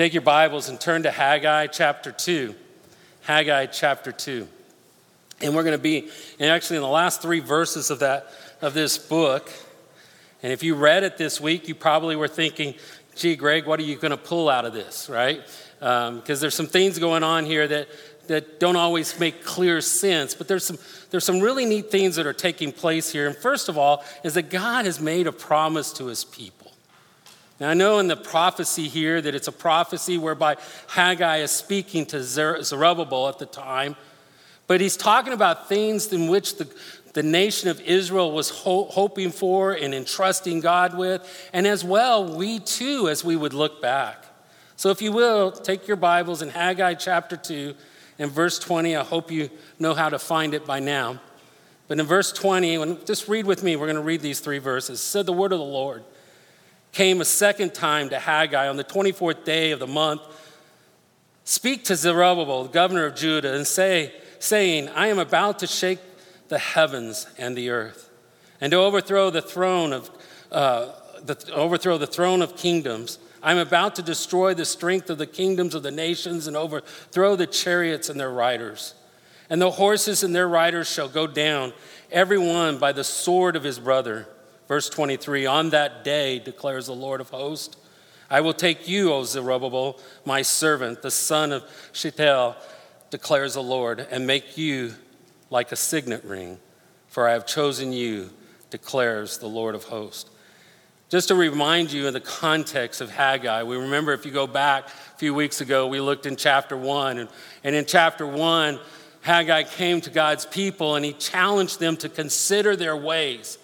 Take your Bibles and turn to Haggai chapter 2. Haggai chapter 2. And we're going to be and actually in the last three verses of that of this book. And if you read it this week, you probably were thinking, gee, Greg, what are you going to pull out of this, right? Because um, there's some things going on here that, that don't always make clear sense, but there's some, there's some really neat things that are taking place here. And first of all, is that God has made a promise to his people. Now, I know in the prophecy here that it's a prophecy whereby Haggai is speaking to Zerubbabel at the time, but he's talking about things in which the, the nation of Israel was ho- hoping for and entrusting God with, and as well, we too, as we would look back. So, if you will, take your Bibles in Haggai chapter 2 and verse 20. I hope you know how to find it by now. But in verse 20, when, just read with me, we're going to read these three verses. It said, The word of the Lord came a second time to Haggai on the 24th day of the month. Speak to Zerubbabel, the governor of Judah, and say, saying, I am about to shake the heavens and the earth, and to overthrow the throne of uh, the, overthrow the throne of kingdoms. I'm about to destroy the strength of the kingdoms of the nations and overthrow the chariots and their riders. And the horses and their riders shall go down, every one by the sword of his brother. Verse 23 On that day, declares the Lord of hosts, I will take you, O Zerubbabel, my servant, the son of Shealtiel, declares the Lord, and make you like a signet ring, for I have chosen you, declares the Lord of hosts. Just to remind you in the context of Haggai, we remember if you go back a few weeks ago, we looked in chapter one. And, and in chapter one, Haggai came to God's people and he challenged them to consider their ways.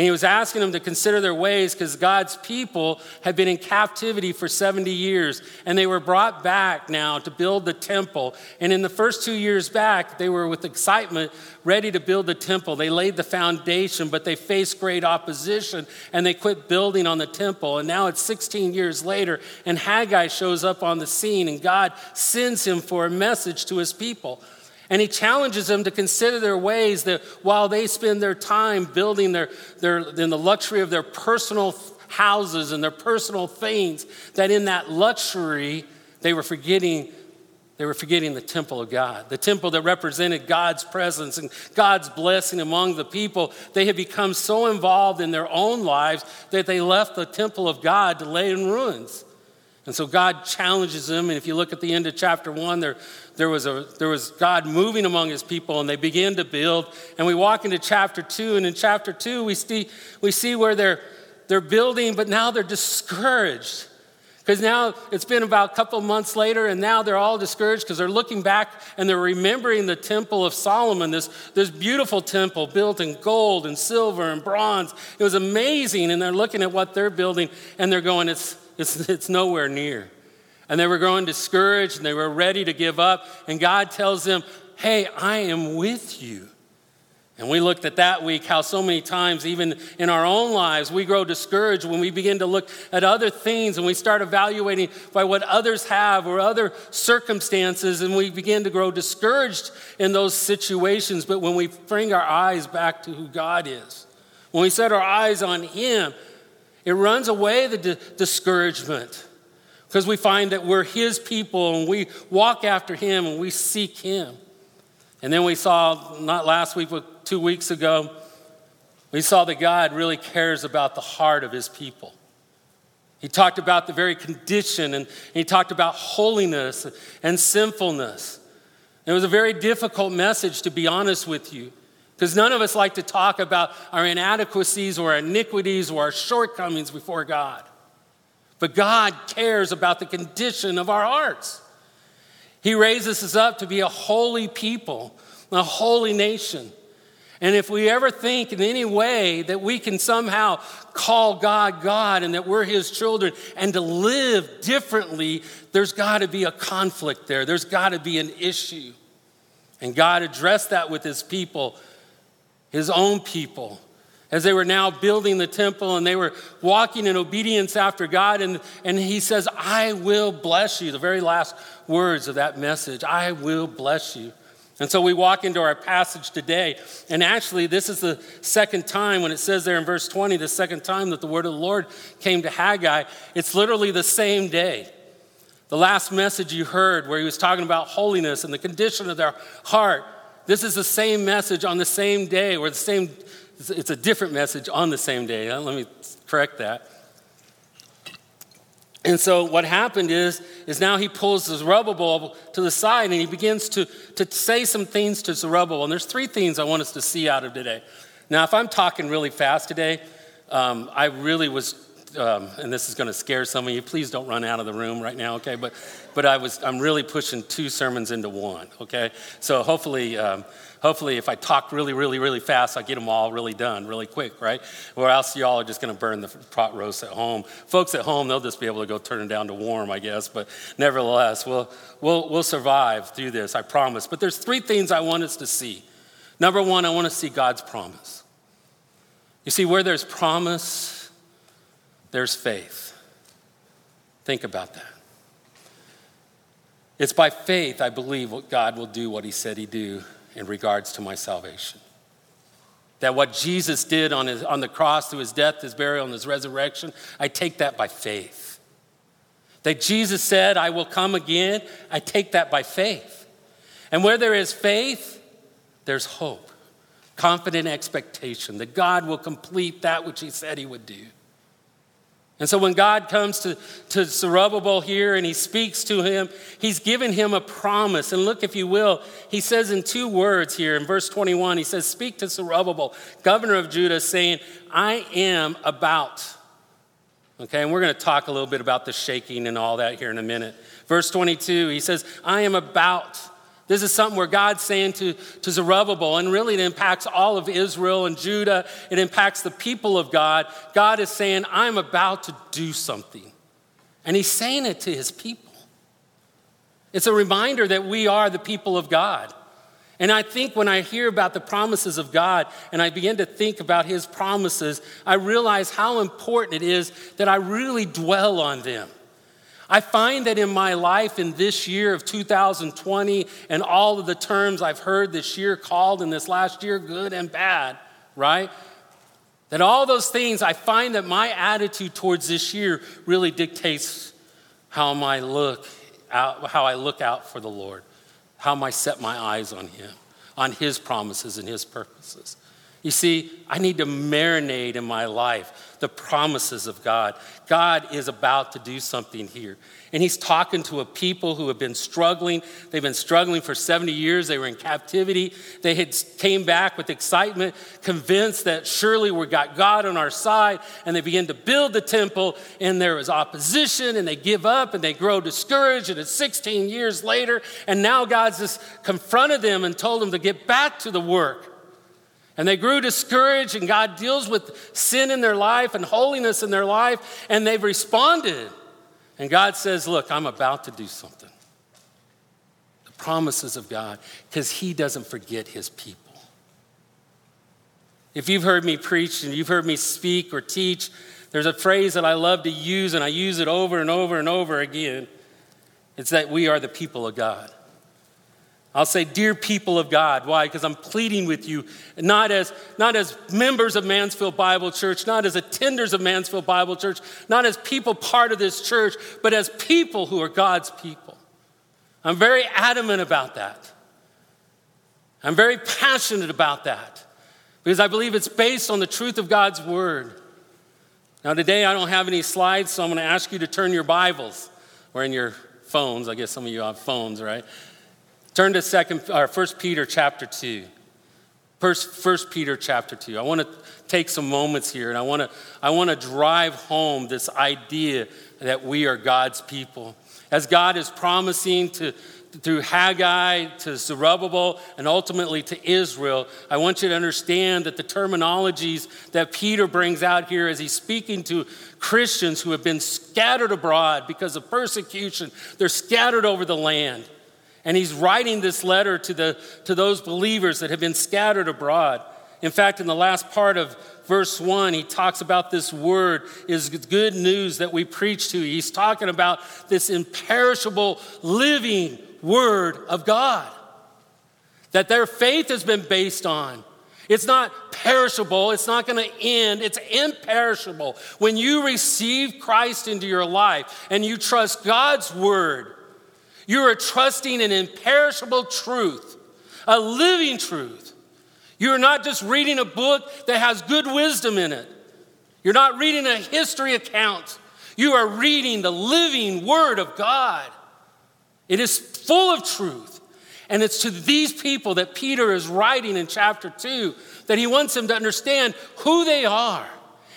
And he was asking them to consider their ways because God's people had been in captivity for 70 years and they were brought back now to build the temple. And in the first two years back, they were with excitement ready to build the temple. They laid the foundation, but they faced great opposition and they quit building on the temple. And now it's 16 years later, and Haggai shows up on the scene and God sends him for a message to his people. And he challenges them to consider their ways that while they spend their time building their, their, in the luxury of their personal houses and their personal things, that in that luxury, they were forgetting they were forgetting the temple of God, the temple that represented God's presence and God's blessing among the people. They had become so involved in their own lives that they left the temple of God to lay in ruins. And so God challenges them. And if you look at the end of chapter one, there, there, was a, there was God moving among his people, and they began to build. And we walk into chapter two, and in chapter two, we see, we see where they're, they're building, but now they're discouraged. Because now it's been about a couple months later, and now they're all discouraged because they're looking back and they're remembering the temple of Solomon, this, this beautiful temple built in gold and silver and bronze. It was amazing. And they're looking at what they're building and they're going, it's, it's, it's nowhere near. And they were growing discouraged and they were ready to give up. And God tells them, Hey, I am with you. And we looked at that week how so many times, even in our own lives, we grow discouraged when we begin to look at other things and we start evaluating by what others have or other circumstances, and we begin to grow discouraged in those situations. But when we bring our eyes back to who God is, when we set our eyes on Him, it runs away the di- discouragement because we find that we're His people and we walk after Him and we seek Him. And then we saw, not last week, but two weeks ago, we saw that God really cares about the heart of His people. He talked about the very condition and he talked about holiness and sinfulness. It was a very difficult message, to be honest with you. Because none of us like to talk about our inadequacies or our iniquities or our shortcomings before God. But God cares about the condition of our hearts. He raises us up to be a holy people, a holy nation. And if we ever think in any way that we can somehow call God God and that we're His children and to live differently, there's got to be a conflict there. There's got to be an issue. And God addressed that with His people his own people, as they were now building the temple and they were walking in obedience after God. And, and he says, I will bless you. The very last words of that message I will bless you. And so we walk into our passage today. And actually, this is the second time when it says there in verse 20, the second time that the word of the Lord came to Haggai. It's literally the same day. The last message you heard, where he was talking about holiness and the condition of their heart, this is the same message on the same day, or the same, it's a different message on the same day. Let me correct that. And so what happened is, is now he pulls his Zerubbabel to the side and he begins to, to say some things to Zerubbabel. And there's three things I want us to see out of today. Now, if I'm talking really fast today, um, I really was, um, and this is going to scare some of you. Please don't run out of the room right now, okay? But, but I was, I'm really pushing two sermons into one, okay? So hopefully, um, hopefully, if I talk really, really, really fast, I get them all really done really quick, right? Or else y'all are just going to burn the pot roast at home. Folks at home, they'll just be able to go turn it down to warm, I guess. But nevertheless, we'll, we'll, we'll survive through this, I promise. But there's three things I want us to see. Number one, I want to see God's promise. You see, where there's promise, there's faith. Think about that. It's by faith I believe what God will do what he said he'd do in regards to my salvation. That what Jesus did on, his, on the cross through his death, his burial, and his resurrection, I take that by faith. That Jesus said, I will come again, I take that by faith. And where there is faith, there's hope, confident expectation that God will complete that which he said he would do. And so when God comes to, to Zerubbabel here and he speaks to him, he's given him a promise. And look, if you will, he says in two words here in verse 21, he says, Speak to Zerubbabel, governor of Judah, saying, I am about. Okay, and we're going to talk a little bit about the shaking and all that here in a minute. Verse 22, he says, I am about this is something where God's saying to, to Zerubbabel, and really it impacts all of Israel and Judah. It impacts the people of God. God is saying, I'm about to do something. And he's saying it to his people. It's a reminder that we are the people of God. And I think when I hear about the promises of God and I begin to think about his promises, I realize how important it is that I really dwell on them. I find that in my life in this year of 2020 and all of the terms I've heard this year called in this last year, good and bad, right? That all those things, I find that my attitude towards this year really dictates how I look out, how I look out for the Lord, how I set my eyes on Him, on His promises and His purposes. You see, I need to marinate in my life the promises of God. God is about to do something here. And he's talking to a people who have been struggling. They've been struggling for 70 years. They were in captivity. They had came back with excitement, convinced that surely we got God on our side. And they begin to build the temple, and there was opposition, and they give up and they grow discouraged. And it's 16 years later, and now God's just confronted them and told them to get back to the work. And they grew discouraged, and God deals with sin in their life and holiness in their life, and they've responded. And God says, Look, I'm about to do something. The promises of God, because He doesn't forget His people. If you've heard me preach and you've heard me speak or teach, there's a phrase that I love to use, and I use it over and over and over again. It's that we are the people of God. I'll say, Dear people of God. Why? Because I'm pleading with you, not as, not as members of Mansfield Bible Church, not as attenders of Mansfield Bible Church, not as people part of this church, but as people who are God's people. I'm very adamant about that. I'm very passionate about that because I believe it's based on the truth of God's word. Now, today I don't have any slides, so I'm going to ask you to turn your Bibles or in your phones. I guess some of you have phones, right? Turn to second or first Peter chapter 2. First, first Peter chapter 2. I want to take some moments here and I want to I want to drive home this idea that we are God's people. As God is promising to through Haggai to Zerubbabel and ultimately to Israel, I want you to understand that the terminologies that Peter brings out here as he's speaking to Christians who have been scattered abroad because of persecution, they're scattered over the land. And he's writing this letter to, the, to those believers that have been scattered abroad. In fact, in the last part of verse 1, he talks about this word is good news that we preach to. He's talking about this imperishable, living word of God that their faith has been based on. It's not perishable. It's not going to end. It's imperishable. When you receive Christ into your life and you trust God's word, you are trusting an imperishable truth, a living truth. You're not just reading a book that has good wisdom in it. You're not reading a history account. You are reading the living word of God. It is full of truth. And it's to these people that Peter is writing in chapter 2 that he wants them to understand who they are.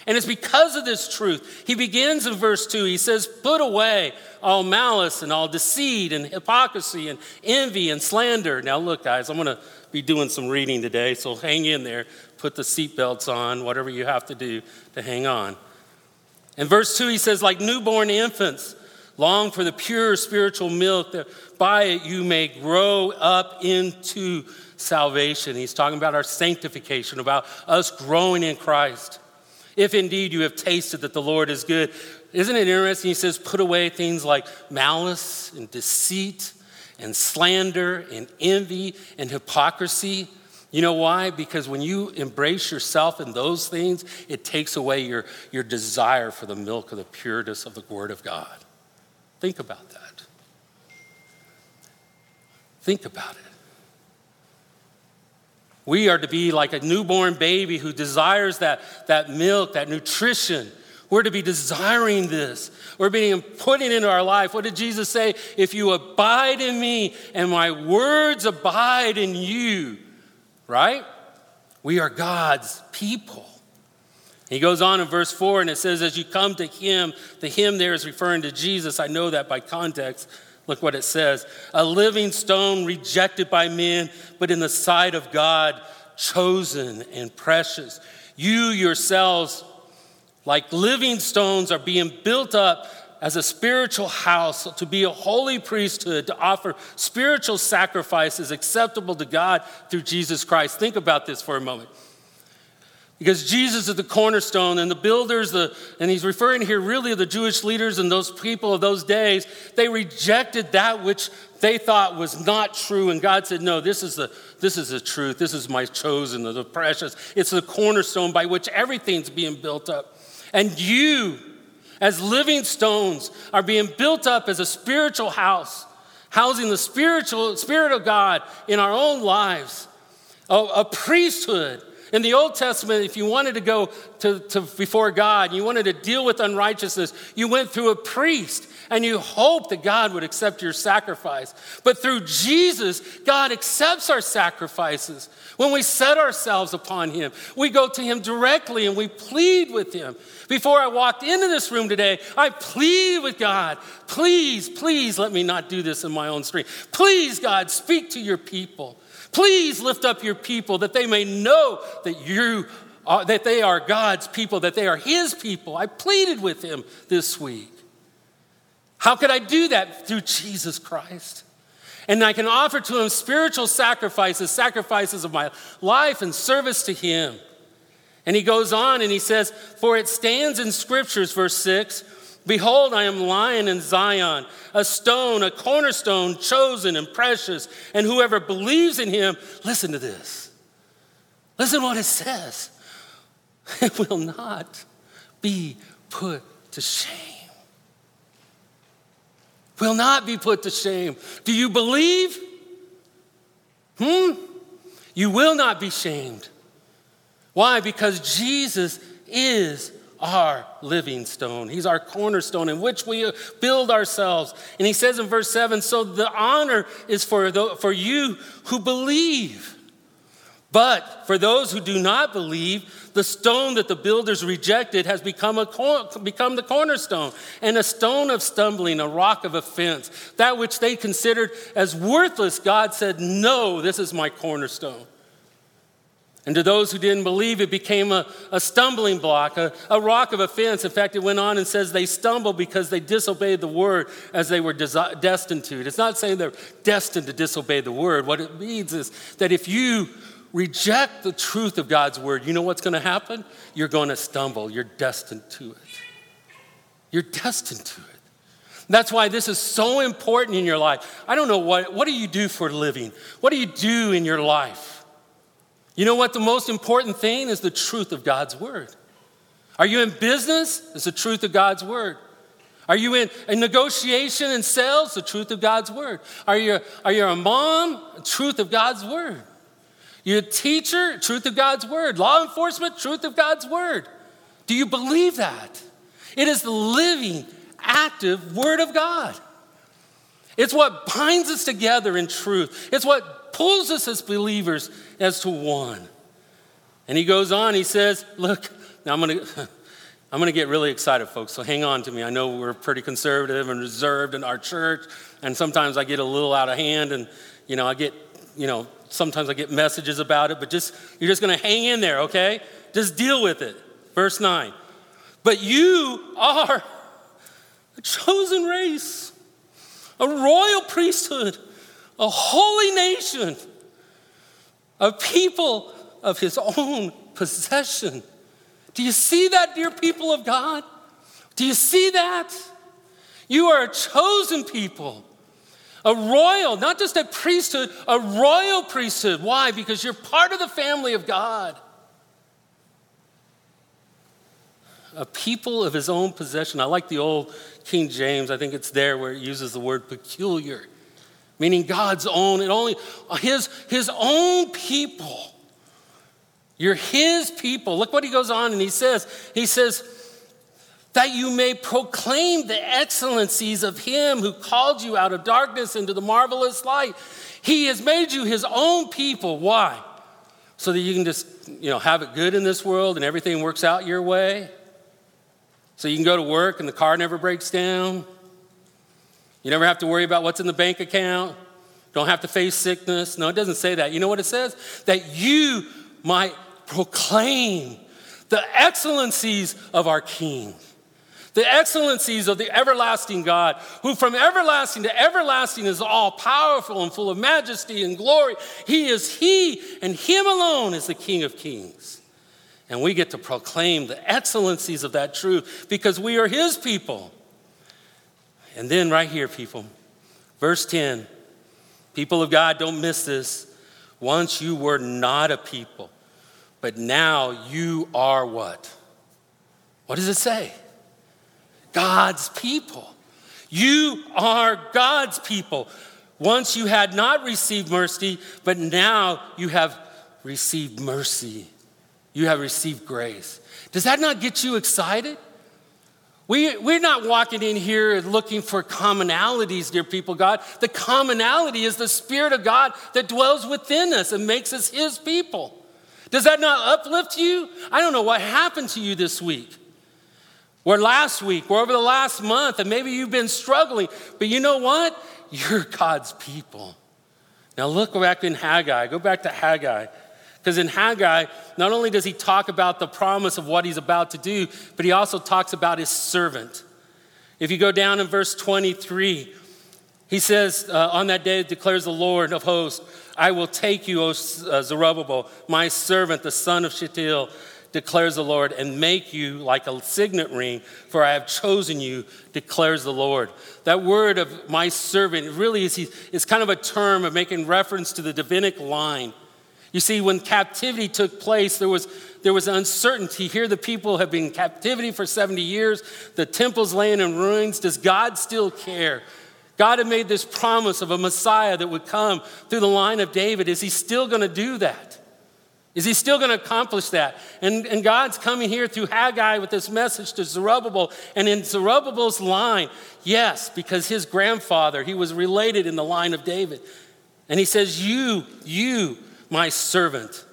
And it's because of this truth. He begins in verse 2. He says, Put away all malice and all deceit and hypocrisy and envy and slander. Now, look, guys, I'm going to be doing some reading today, so hang in there. Put the seatbelts on, whatever you have to do to hang on. In verse 2, he says, Like newborn infants, long for the pure spiritual milk that by it you may grow up into salvation. He's talking about our sanctification, about us growing in Christ. If indeed you have tasted that the Lord is good. Isn't it interesting? He says, put away things like malice and deceit and slander and envy and hypocrisy. You know why? Because when you embrace yourself in those things, it takes away your, your desire for the milk of the pureness of the Word of God. Think about that. Think about it. We are to be like a newborn baby who desires that, that milk, that nutrition. We're to be desiring this. We're being putting into our life. What did Jesus say? If you abide in me and my words abide in you, right? We are God's people. He goes on in verse 4 and it says, As you come to him, the him there is referring to Jesus. I know that by context. Look what it says a living stone rejected by men, but in the sight of God, chosen and precious. You yourselves, like living stones, are being built up as a spiritual house to be a holy priesthood, to offer spiritual sacrifices acceptable to God through Jesus Christ. Think about this for a moment. Because Jesus is the cornerstone, and the builders, the, and he's referring here really to the Jewish leaders and those people of those days, they rejected that which they thought was not true. And God said, No, this is the, this is the truth. This is my chosen, the precious. It's the cornerstone by which everything's being built up. And you, as living stones, are being built up as a spiritual house, housing the spiritual spirit of God in our own lives, a, a priesthood in the Old Testament, if you wanted to go to, to before God, you wanted to deal with unrighteousness, you went through a priest and you hope that God would accept your sacrifice. But through Jesus, God accepts our sacrifices. When we set ourselves upon Him, we go to Him directly and we plead with Him. Before I walked into this room today, I plead with God, please, please let me not do this in my own strength. Please, God, speak to your people. Please lift up your people that they may know that you are, that they are God's people, that they are his people. I pleaded with him this week. How could I do that? Through Jesus Christ. And I can offer to him spiritual sacrifices, sacrifices of my life and service to him. And he goes on and he says, For it stands in scriptures, verse 6 Behold, I am lying in Zion, a stone, a cornerstone, chosen and precious. And whoever believes in him, listen to this. Listen to what it says. It will not be put to shame. Will not be put to shame. Do you believe? Hmm? You will not be shamed. Why? Because Jesus is our living stone. He's our cornerstone in which we build ourselves. And he says in verse 7 so the honor is for, the, for you who believe. But for those who do not believe, the stone that the builders rejected has become, a cor- become the cornerstone, and a stone of stumbling, a rock of offense. That which they considered as worthless, God said, No, this is my cornerstone. And to those who didn't believe, it became a, a stumbling block, a, a, rock of offense. In fact, it went on and says they stumbled because they disobeyed the word as they were desi- destined to. It's not saying they're destined to disobey the word. What it means is that if you reject the truth of God's word, you know what's going to happen? You're going to stumble. You're destined to it. You're destined to it. That's why this is so important in your life. I don't know what, what do you do for a living? What do you do in your life? You know what? The most important thing is the truth of God's word. Are you in business? It's the truth of God's word. Are you in a negotiation and sales? The truth of God's word. Are you, are you a mom? Truth of God's word. You a teacher? Truth of God's word. Law enforcement? Truth of God's word. Do you believe that? It is the living, active word of God. It's what binds us together in truth. It's what pulls us as believers as to one. And he goes on, he says, Look, now I'm going to. I'm going to get really excited, folks, so hang on to me. I know we're pretty conservative and reserved in our church, and sometimes I get a little out of hand, and, you know, I get, you know, sometimes I get messages about it, but just, you're just going to hang in there, okay? Just deal with it. Verse 9. But you are a chosen race, a royal priesthood, a holy nation, a people of his own possession do you see that, dear people of God? Do you see that? You are a chosen people, a royal, not just a priesthood, a royal priesthood. Why? Because you're part of the family of God. A people of his own possession. I like the old King James, I think it's there where it uses the word peculiar, meaning God's own, and only his, his own people. You're his people. Look what he goes on and he says, he says, that you may proclaim the excellencies of him who called you out of darkness into the marvelous light. He has made you his own people. Why? So that you can just, you know, have it good in this world and everything works out your way. So you can go to work and the car never breaks down. You never have to worry about what's in the bank account. Don't have to face sickness. No, it doesn't say that. You know what it says? That you might proclaim the excellencies of our King, the excellencies of the everlasting God, who from everlasting to everlasting is all powerful and full of majesty and glory. He is He, and Him alone is the King of kings. And we get to proclaim the excellencies of that truth because we are His people. And then, right here, people, verse 10 people of God, don't miss this. Once you were not a people, but now you are what? What does it say? God's people. You are God's people. Once you had not received mercy, but now you have received mercy. You have received grace. Does that not get you excited? We, we're not walking in here looking for commonalities, dear people, God. The commonality is the Spirit of God that dwells within us and makes us His people. Does that not uplift you? I don't know what happened to you this week. Or last week, or over the last month, and maybe you've been struggling, but you know what? You're God's people. Now look back in Haggai. Go back to Haggai. Because in Haggai, not only does he talk about the promise of what he's about to do, but he also talks about his servant. If you go down in verse 23, he says, uh, On that day declares the Lord of hosts, I will take you, O uh, Zerubbabel, my servant, the son of Shealtiel, declares the Lord, and make you like a signet ring, for I have chosen you, declares the Lord. That word of my servant really is, is kind of a term of making reference to the Davidic line. You see, when captivity took place, there was, there was uncertainty. Here, the people have been in captivity for 70 years. The temple's laying in ruins. Does God still care? God had made this promise of a Messiah that would come through the line of David. Is he still going to do that? Is he still going to accomplish that? And, and God's coming here through Haggai with this message to Zerubbabel. And in Zerubbabel's line, yes, because his grandfather, he was related in the line of David. And he says, You, you, my servant.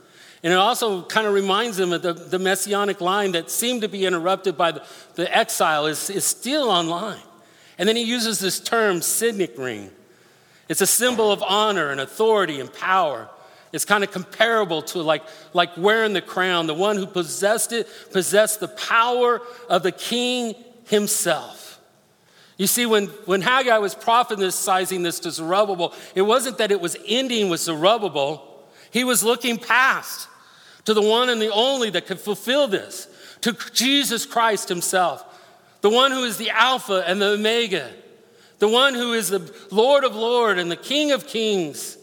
And it also kind of reminds him of the, the messianic line that seemed to be interrupted by the, the exile is, is still online. And then he uses this term, signet ring. It's a symbol of honor and authority and power. It's kind of comparable to like, like wearing the crown. The one who possessed it possessed the power of the king himself. You see, when, when Haggai was prophesizing this to Zerubbabel, it wasn't that it was ending with Zerubbabel, he was looking past to the one and the only that could fulfill this, to Jesus Christ himself the one who is the Alpha and the Omega, the one who is the Lord of Lords and the King of Kings,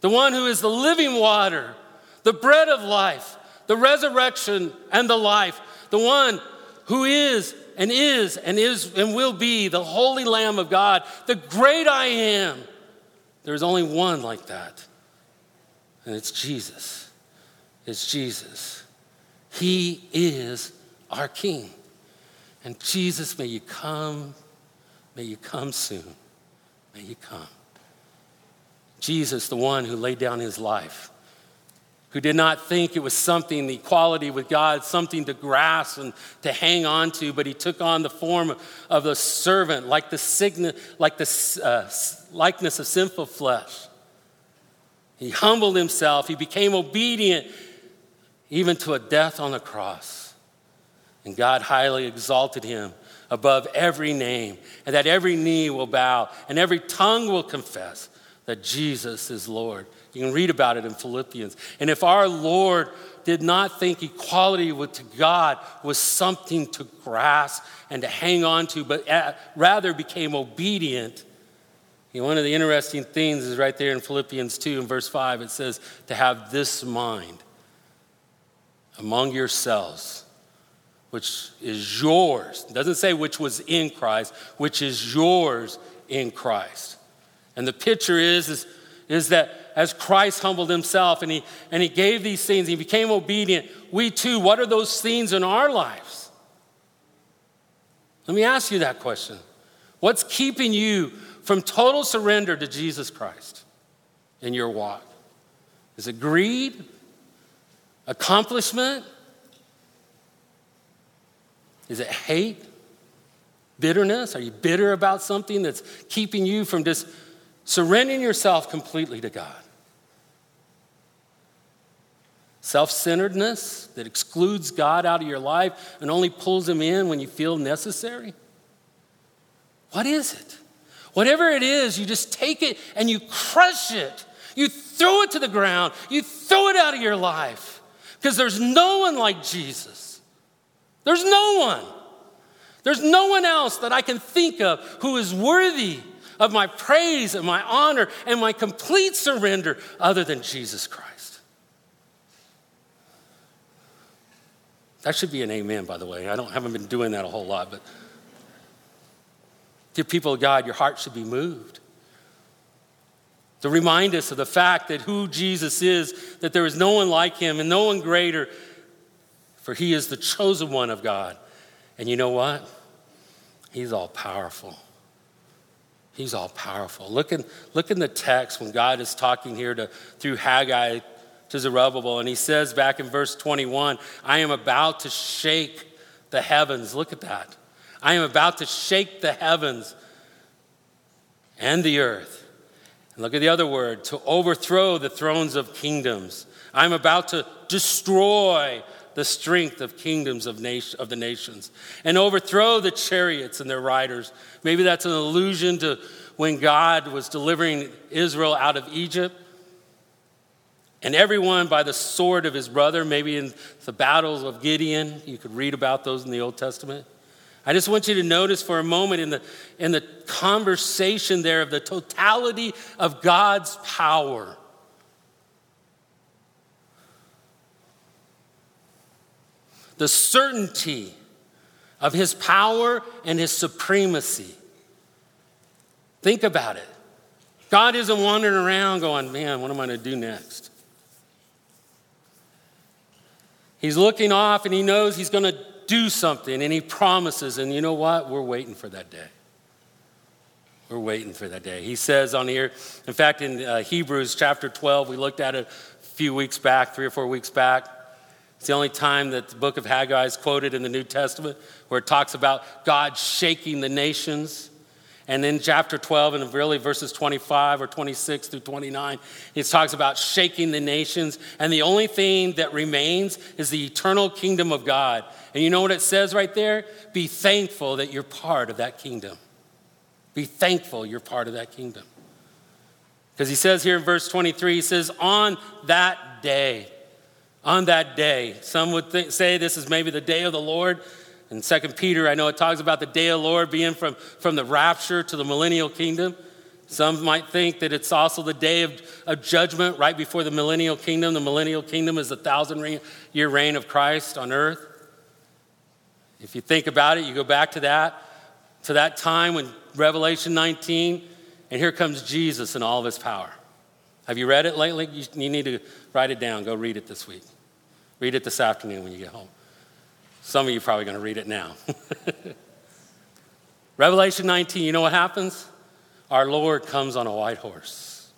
the one who is the living water, the bread of life, the resurrection and the life, the one who is and is and is and will be the holy Lamb of God, the great I am. There's only one like that, and it's Jesus. It's Jesus. He is our King. And Jesus, may you come, may you come soon. May you come. Jesus, the one who laid down his life, who did not think it was something, the equality with God, something to grasp and to hang on to, but he took on the form of a servant, like the, sign, like the uh, likeness of sinful flesh. He humbled himself, he became obedient even to a death on the cross. And God highly exalted him above every name, and that every knee will bow and every tongue will confess that Jesus is Lord. You can read about it in Philippians. And if our Lord did not think equality with God was something to grasp and to hang on to, but rather became obedient, you know, one of the interesting things is right there in Philippians 2 and verse 5. It says, to have this mind among yourselves, which is yours. It doesn't say which was in Christ, which is yours in Christ. And the picture is, is, is that as Christ humbled himself and he, and he gave these things, he became obedient, we too, what are those things in our lives? Let me ask you that question. What's keeping you from total surrender to Jesus Christ in your walk? Is it greed? Accomplishment? Is it hate? Bitterness? Are you bitter about something that's keeping you from just surrendering yourself completely to God? Self centeredness that excludes God out of your life and only pulls Him in when you feel necessary? What is it? Whatever it is, you just take it and you crush it. You throw it to the ground. You throw it out of your life. Because there's no one like Jesus. There's no one. There's no one else that I can think of who is worthy of my praise and my honor and my complete surrender other than Jesus Christ. That should be an amen, by the way. I don't haven't been doing that a whole lot, but dear people of God, your heart should be moved to remind us of the fact that who Jesus is, that there is no one like him and no one greater, for he is the chosen one of God. And you know what? He's all powerful. He's all powerful. Look in, look in the text when God is talking here to, through Haggai to Zerubbabel, and he says back in verse 21 I am about to shake the heavens. Look at that. I am about to shake the heavens and the earth look at the other word to overthrow the thrones of kingdoms. I'm about to destroy the strength of kingdoms of, nation, of the nations and overthrow the chariots and their riders. Maybe that's an allusion to when God was delivering Israel out of Egypt. And everyone by the sword of his brother, maybe in the battles of Gideon, you could read about those in the Old Testament. I just want you to notice for a moment in the, in the conversation there of the totality of God's power. The certainty of his power and his supremacy. Think about it. God isn't wandering around going, man, what am I going to do next? He's looking off and he knows he's going to do something and he promises. And you know what? We're waiting for that day. We're waiting for that day. He says on here, in fact, in uh, Hebrews chapter 12, we looked at it a few weeks back, three or four weeks back. It's the only time that the book of Haggai is quoted in the New Testament where it talks about God shaking the nations. And in chapter 12, and really verses 25 or 26 through 29, it talks about shaking the nations. And the only thing that remains is the eternal kingdom of God. And you know what it says right there? Be thankful that you're part of that kingdom. Be thankful you're part of that kingdom. Because he says here in verse 23, he says, On that day, on that day, some would think, say this is maybe the day of the Lord. In Second Peter, I know it talks about the day of the Lord being from, from the rapture to the millennial kingdom. Some might think that it's also the day of, of judgment right before the millennial kingdom. The millennial kingdom is the thousand year reign of Christ on earth. If you think about it, you go back to that, to that time when Revelation 19, and here comes Jesus in all of his power. Have you read it lately? You, you need to write it down. Go read it this week. Read it this afternoon when you get home. Some of you probably going to read it now. Revelation 19, you know what happens? Our Lord comes on a white horse,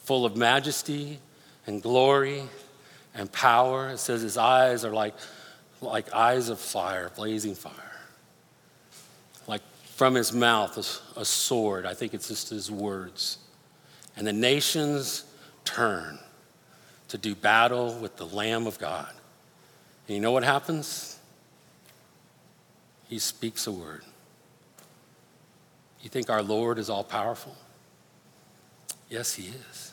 full of majesty and glory and power. It says his eyes are like, like eyes of fire, blazing fire. Like from his mouth, a, a sword. I think it's just his words. And the nations turn to do battle with the Lamb of God. And you know what happens? He speaks a word. You think our Lord is all powerful? Yes, He is.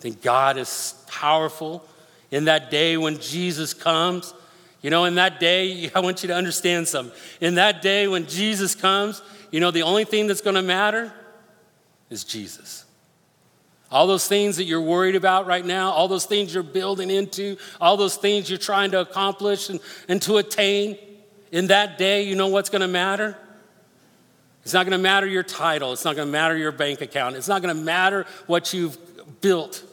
Think God is powerful in that day when Jesus comes. You know, in that day, I want you to understand something. In that day when Jesus comes, you know, the only thing that's going to matter is Jesus. All those things that you're worried about right now, all those things you're building into, all those things you're trying to accomplish and, and to attain, in that day, you know what's going to matter? It's not going to matter your title. It's not going to matter your bank account. It's not going to matter what you've built.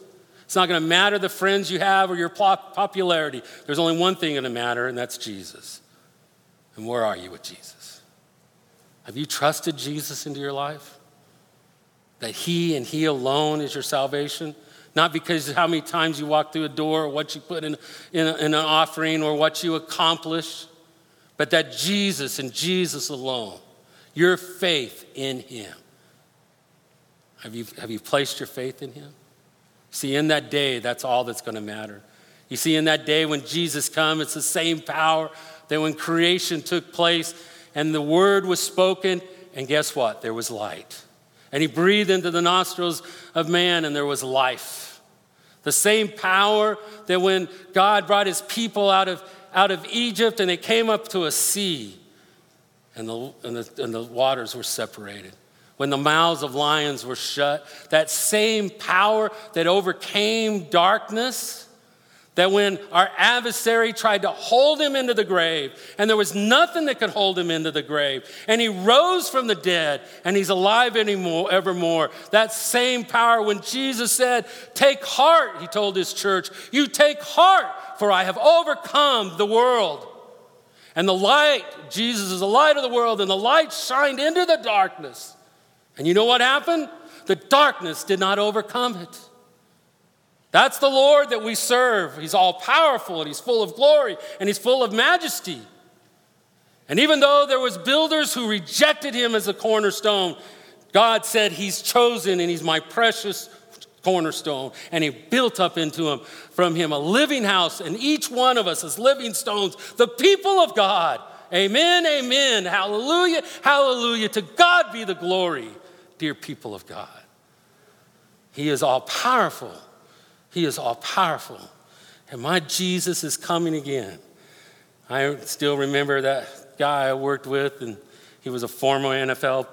It's not going to matter the friends you have or your popularity. There's only one thing going to matter, and that's Jesus. And where are you with Jesus? Have you trusted Jesus into your life? That He and He alone is your salvation? Not because how many times you walk through a door or what you put in, in, in an offering or what you accomplish, but that Jesus and Jesus alone your faith in Him. Have you, have you placed your faith in Him? See, in that day, that's all that's going to matter. You see, in that day when Jesus comes, it's the same power that when creation took place and the word was spoken, and guess what? There was light. And he breathed into the nostrils of man, and there was life. The same power that when God brought his people out of, out of Egypt and they came up to a sea, and the, and, the, and the waters were separated. When the mouths of lions were shut, that same power that overcame darkness, that when our adversary tried to hold him into the grave, and there was nothing that could hold him into the grave, and he rose from the dead, and he's alive anymore, evermore. That same power, when Jesus said, Take heart, he told his church, You take heart, for I have overcome the world. And the light, Jesus is the light of the world, and the light shined into the darkness. And you know what happened? The darkness did not overcome it. That's the Lord that we serve. He's all powerful and he's full of glory and he's full of majesty. And even though there was builders who rejected him as a cornerstone, God said he's chosen and he's my precious cornerstone. And he built up into him from him a living house, and each one of us is living stones, the people of God. Amen, amen. Hallelujah, hallelujah. To God be the glory, dear people of God. He is all powerful. He is all powerful. And my Jesus is coming again. I still remember that guy I worked with, and he was a former NFL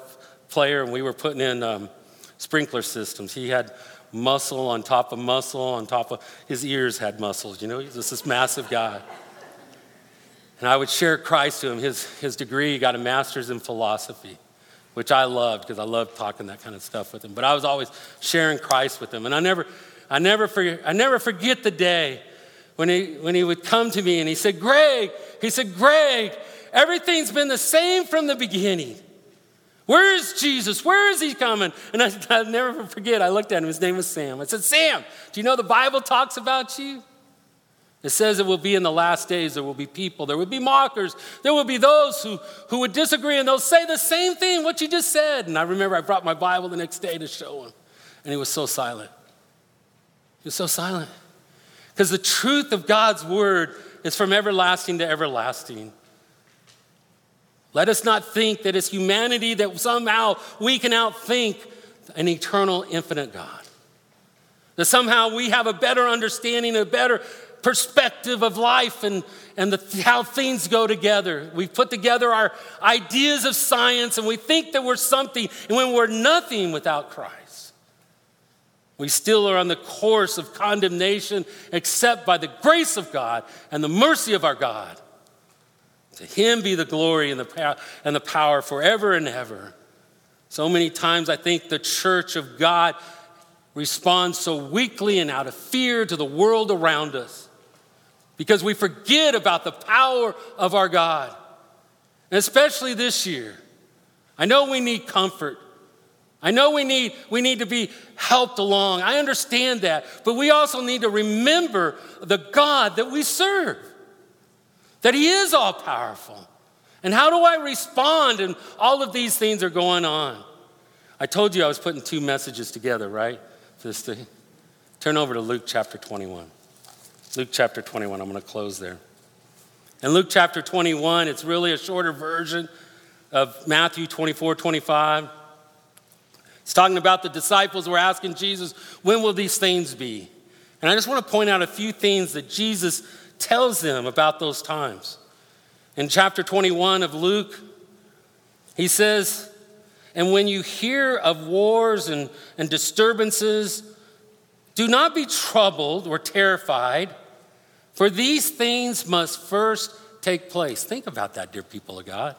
player, and we were putting in um, sprinkler systems. He had muscle on top of muscle on top of his ears had muscles. You know, he's just this massive guy. And I would share Christ to him. His, his degree, he got a master's in philosophy, which I loved because I loved talking that kind of stuff with him. But I was always sharing Christ with him. And I never, I never, forget, I never forget the day when he, when he would come to me and he said, Greg, he said, Greg, everything's been the same from the beginning. Where is Jesus? Where is he coming? And I, will never forget, I looked at him. His name was Sam. I said, Sam, do you know the Bible talks about you? It says it will be in the last days, there will be people, there will be mockers, there will be those who, who would disagree, and they'll say the same thing, what you just said. And I remember I brought my Bible the next day to show him, and he was so silent. He was so silent. Because the truth of God's word is from everlasting to everlasting. Let us not think that it's humanity that somehow we can outthink an eternal, infinite God. That somehow we have a better understanding, a better perspective of life and, and the, how things go together. We put together our ideas of science and we think that we're something, and when we're nothing without Christ, we still are on the course of condemnation, except by the grace of God and the mercy of our God. To Him be the glory and the, and the power forever and ever. So many times I think the church of God responds so weakly and out of fear to the world around us because we forget about the power of our God. And especially this year. I know we need comfort. I know we need, we need to be helped along. I understand that. But we also need to remember the God that we serve, that He is all powerful. And how do I respond? And all of these things are going on. I told you I was putting two messages together, right? This thing. Turn over to Luke chapter 21. Luke chapter 21. I'm going to close there. In Luke chapter 21, it's really a shorter version of Matthew 24, 25. Talking about the disciples were asking Jesus, when will these things be? And I just want to point out a few things that Jesus tells them about those times. In chapter 21 of Luke, he says, And when you hear of wars and, and disturbances, do not be troubled or terrified. For these things must first take place. Think about that, dear people of God.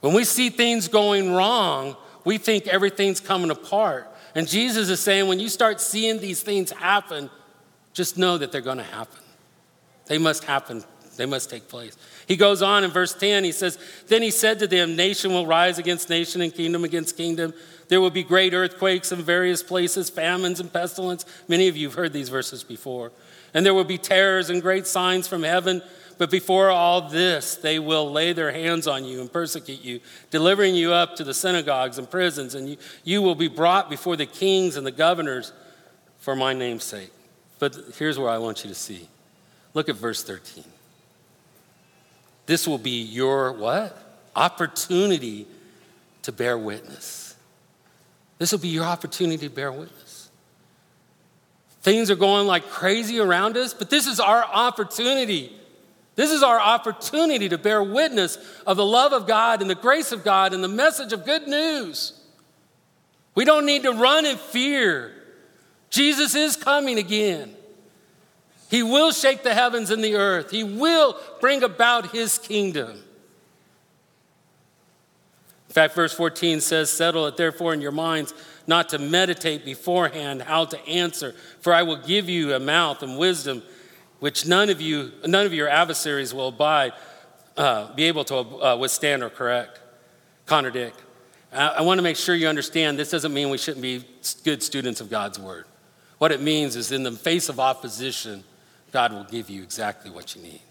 When we see things going wrong, we think everything's coming apart. And Jesus is saying, when you start seeing these things happen, just know that they're going to happen. They must happen, they must take place. He goes on in verse 10, he says, Then he said to them, Nation will rise against nation and kingdom against kingdom. There will be great earthquakes in various places, famines and pestilence. Many of you have heard these verses before. And there will be terrors and great signs from heaven. But before all this, they will lay their hands on you and persecute you, delivering you up to the synagogues and prisons. And you, you will be brought before the kings and the governors for my name's sake. But here's where I want you to see. Look at verse 13. This will be your what? Opportunity to bear witness. This will be your opportunity to bear witness. Things are going like crazy around us, but this is our opportunity. This is our opportunity to bear witness of the love of God and the grace of God and the message of good news. We don't need to run in fear. Jesus is coming again. He will shake the heavens and the earth. He will bring about his kingdom In fact, verse 14 says, Settle it therefore in your minds not to meditate beforehand how to answer, for I will give you a mouth and wisdom which none of you, none of your adversaries will abide, uh, be able to uh, withstand or correct, contradict. I, I want to make sure you understand this doesn't mean we shouldn't be good students of God's word. What it means is in the face of opposition, God will give you exactly what you need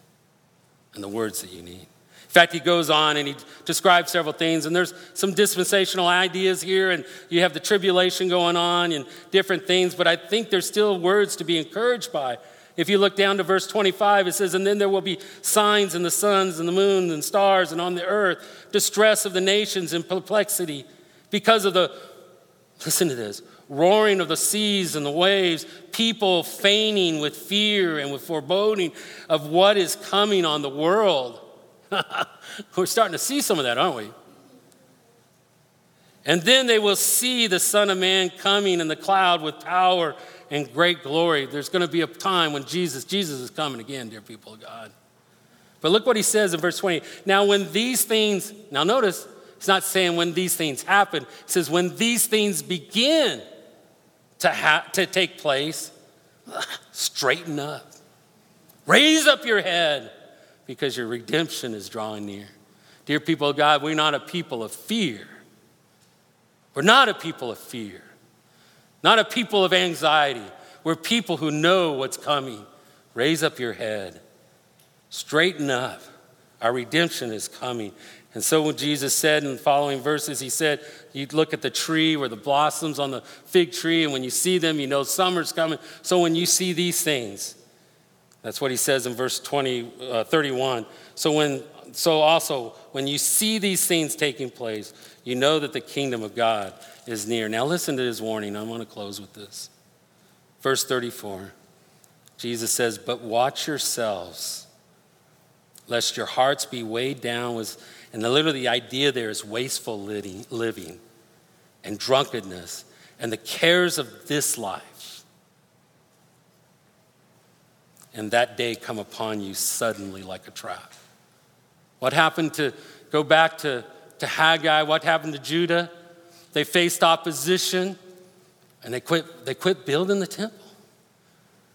and the words that you need In fact, he goes on and he describes several things, and there's some dispensational ideas here, and you have the tribulation going on and different things, but I think there's still words to be encouraged by. If you look down to verse 25, it says, And then there will be signs in the suns and the moon and stars and on the earth, distress of the nations and perplexity because of the, listen to this, roaring of the seas and the waves, people feigning with fear and with foreboding of what is coming on the world. We're starting to see some of that, aren't we? And then they will see the Son of Man coming in the cloud with power and great glory. There's going to be a time when Jesus, Jesus is coming again, dear people of God. But look what he says in verse 20. Now, when these things, now notice, it's not saying when these things happen. It says when these things begin to, ha- to take place, straighten up. Raise up your head because your redemption is drawing near. Dear people of God, we're not a people of fear. We're not a people of fear, not a people of anxiety. We're people who know what's coming. Raise up your head, straighten up. Our redemption is coming. And so, when Jesus said in the following verses, He said, You look at the tree where the blossoms on the fig tree, and when you see them, you know summer's coming. So, when you see these things, that's what he says in verse 20, uh, 31. So, when, so also, when you see these things taking place, you know that the kingdom of God is near. Now, listen to his warning. I'm going to close with this. Verse 34, Jesus says, But watch yourselves, lest your hearts be weighed down with, and the, literally the idea there is wasteful living and drunkenness and the cares of this life. And that day come upon you suddenly like a trap. What happened to, go back to, to Haggai, what happened to Judah? They faced opposition and they quit, they quit building the temple.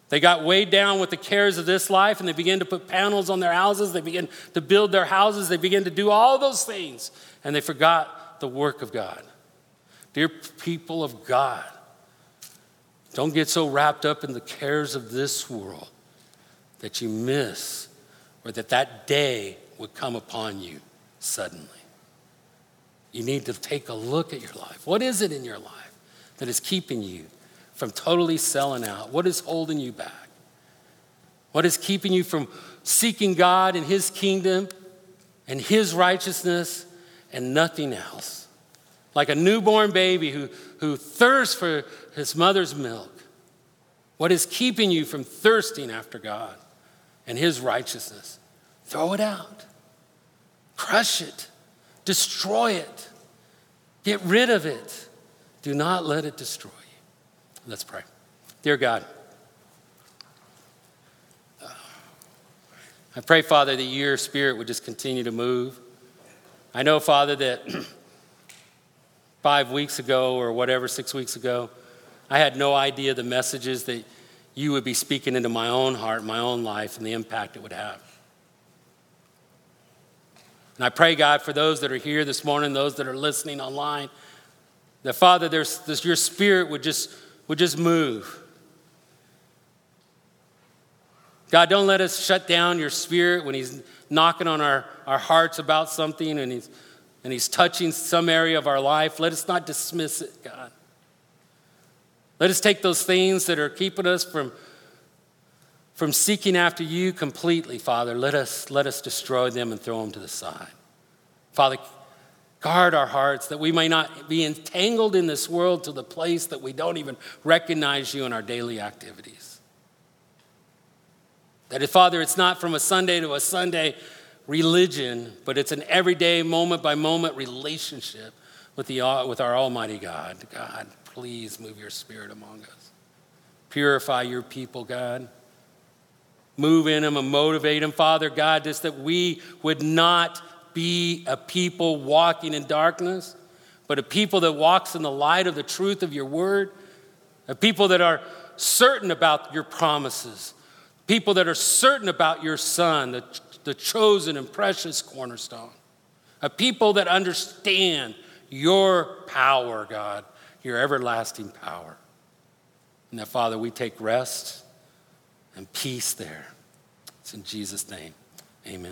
They got weighed down with the cares of this life and they began to put panels on their houses. They began to build their houses. They began to do all those things and they forgot the work of God. Dear people of God, don't get so wrapped up in the cares of this world that you miss or that that day would come upon you suddenly. You need to take a look at your life. What is it in your life that is keeping you from totally selling out? What is holding you back? What is keeping you from seeking God and His kingdom and His righteousness and nothing else? like a newborn baby who, who thirsts for his mother's milk. What is keeping you from thirsting after God and his righteousness? Throw it out, crush it, destroy it, get rid of it. Do not let it destroy you. Let's pray. Dear God, I pray, Father, that your spirit would just continue to move. I know, Father, that five weeks ago or whatever, six weeks ago, I had no idea the messages that you would be speaking into my own heart, my own life, and the impact it would have. And I pray, God, for those that are here this morning, those that are listening online, that Father, there's, there's, your spirit would just, would just move. God, don't let us shut down your spirit when He's knocking on our, our hearts about something and He's and He's touching some area of our life, let us not dismiss it, God. Let us take those things that are keeping us from, from seeking after you completely, Father. Let us, let us destroy them and throw them to the side. Father, guard our hearts that we may not be entangled in this world to the place that we don't even recognize you in our daily activities. That, if, Father, it's not from a Sunday to a Sunday religion, but it's an everyday, moment by moment relationship with, the, with our Almighty God. God, please move your spirit among us. Purify your people, God. Move in them and motivate them, Father God, just that we would not be a people walking in darkness, but a people that walks in the light of the truth of your word, a people that are certain about your promises, people that are certain about your son, the the chosen and precious cornerstone. A people that understand your power, God, your everlasting power. And that, Father, we take rest and peace there. It's in Jesus' name. Amen.